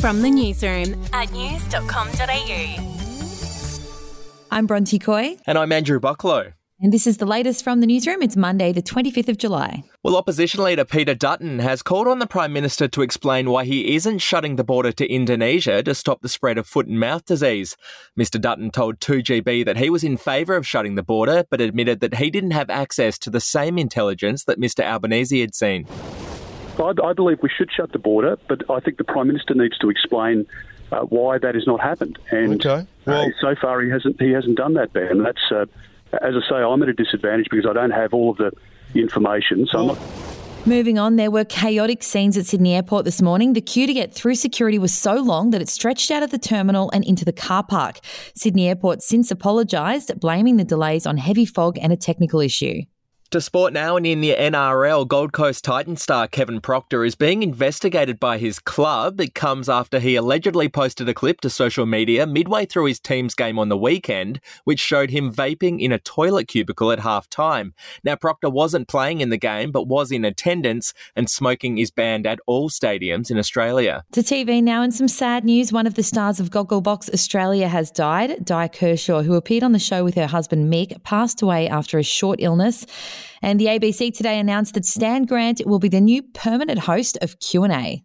From the newsroom at news.com.au. I'm Bronte Coy. And I'm Andrew Bucklow. And this is the latest from the newsroom. It's Monday, the 25th of July. Well, opposition leader Peter Dutton has called on the Prime Minister to explain why he isn't shutting the border to Indonesia to stop the spread of foot and mouth disease. Mr. Dutton told 2GB that he was in favour of shutting the border, but admitted that he didn't have access to the same intelligence that Mr. Albanese had seen. I, I believe we should shut the border, but I think the Prime Minister needs to explain uh, why that has not happened. And Okay. Well- uh, so far, he hasn't he hasn't done that, Ben. And that's uh, as I say, I'm at a disadvantage because I don't have all of the information. So I'm not. Moving on, there were chaotic scenes at Sydney Airport this morning. The queue to get through security was so long that it stretched out of the terminal and into the car park. Sydney Airport since apologised, blaming the delays on heavy fog and a technical issue. To sport now and in the NRL, Gold Coast Titan star Kevin Proctor is being investigated by his club. It comes after he allegedly posted a clip to social media midway through his team's game on the weekend, which showed him vaping in a toilet cubicle at half time. Now, Proctor wasn't playing in the game, but was in attendance, and smoking is banned at all stadiums in Australia. To TV now and some sad news. One of the stars of Gogglebox Australia has died. Di Kershaw, who appeared on the show with her husband Mick, passed away after a short illness. And the ABC today announced that Stan Grant will be the new permanent host of Q&A.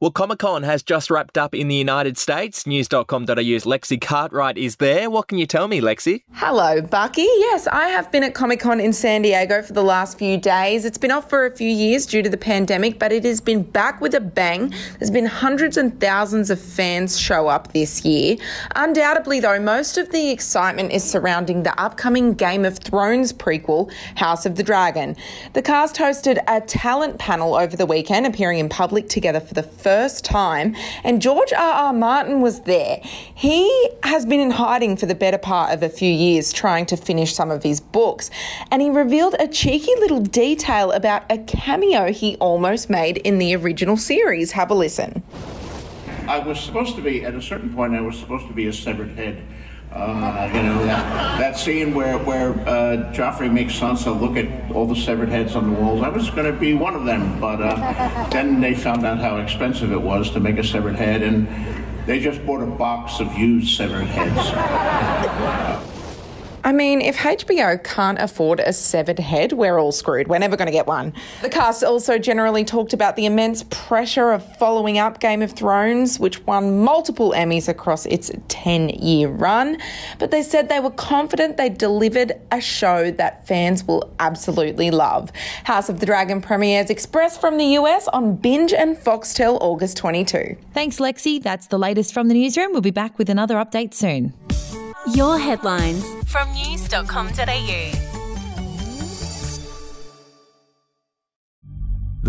Well, Comic Con has just wrapped up in the United States. News.com.au's Lexi Cartwright is there. What can you tell me, Lexi? Hello, Bucky. Yes, I have been at Comic Con in San Diego for the last few days. It's been off for a few years due to the pandemic, but it has been back with a bang. There's been hundreds and thousands of fans show up this year. Undoubtedly, though, most of the excitement is surrounding the upcoming Game of Thrones prequel, House of the Dragon. The cast hosted a talent panel over the weekend, appearing in public together for the first time, and George R. R. Martin was there. He has been in hiding for the better part of a few years, trying to finish some of his books, and he revealed a cheeky little detail about a cameo he almost made in the original series. Have a listen. I was supposed to be, at a certain point, I was supposed to be a severed head. Uh, you know, that, that scene where, where uh, Joffrey makes Sansa look at all the severed heads on the walls, I was going to be one of them, but uh, then they found out how expensive it was to make a severed head, and they just bought a box of used severed heads. I mean, if HBO can't afford a severed head, we're all screwed. We're never going to get one. The cast also generally talked about the immense pressure of following up Game of Thrones, which won multiple Emmys across its 10 year run. But they said they were confident they delivered a show that fans will absolutely love. House of the Dragon premieres Express from the US on Binge and Foxtel August 22. Thanks, Lexi. That's the latest from the newsroom. We'll be back with another update soon. Your headlines from news.com.au.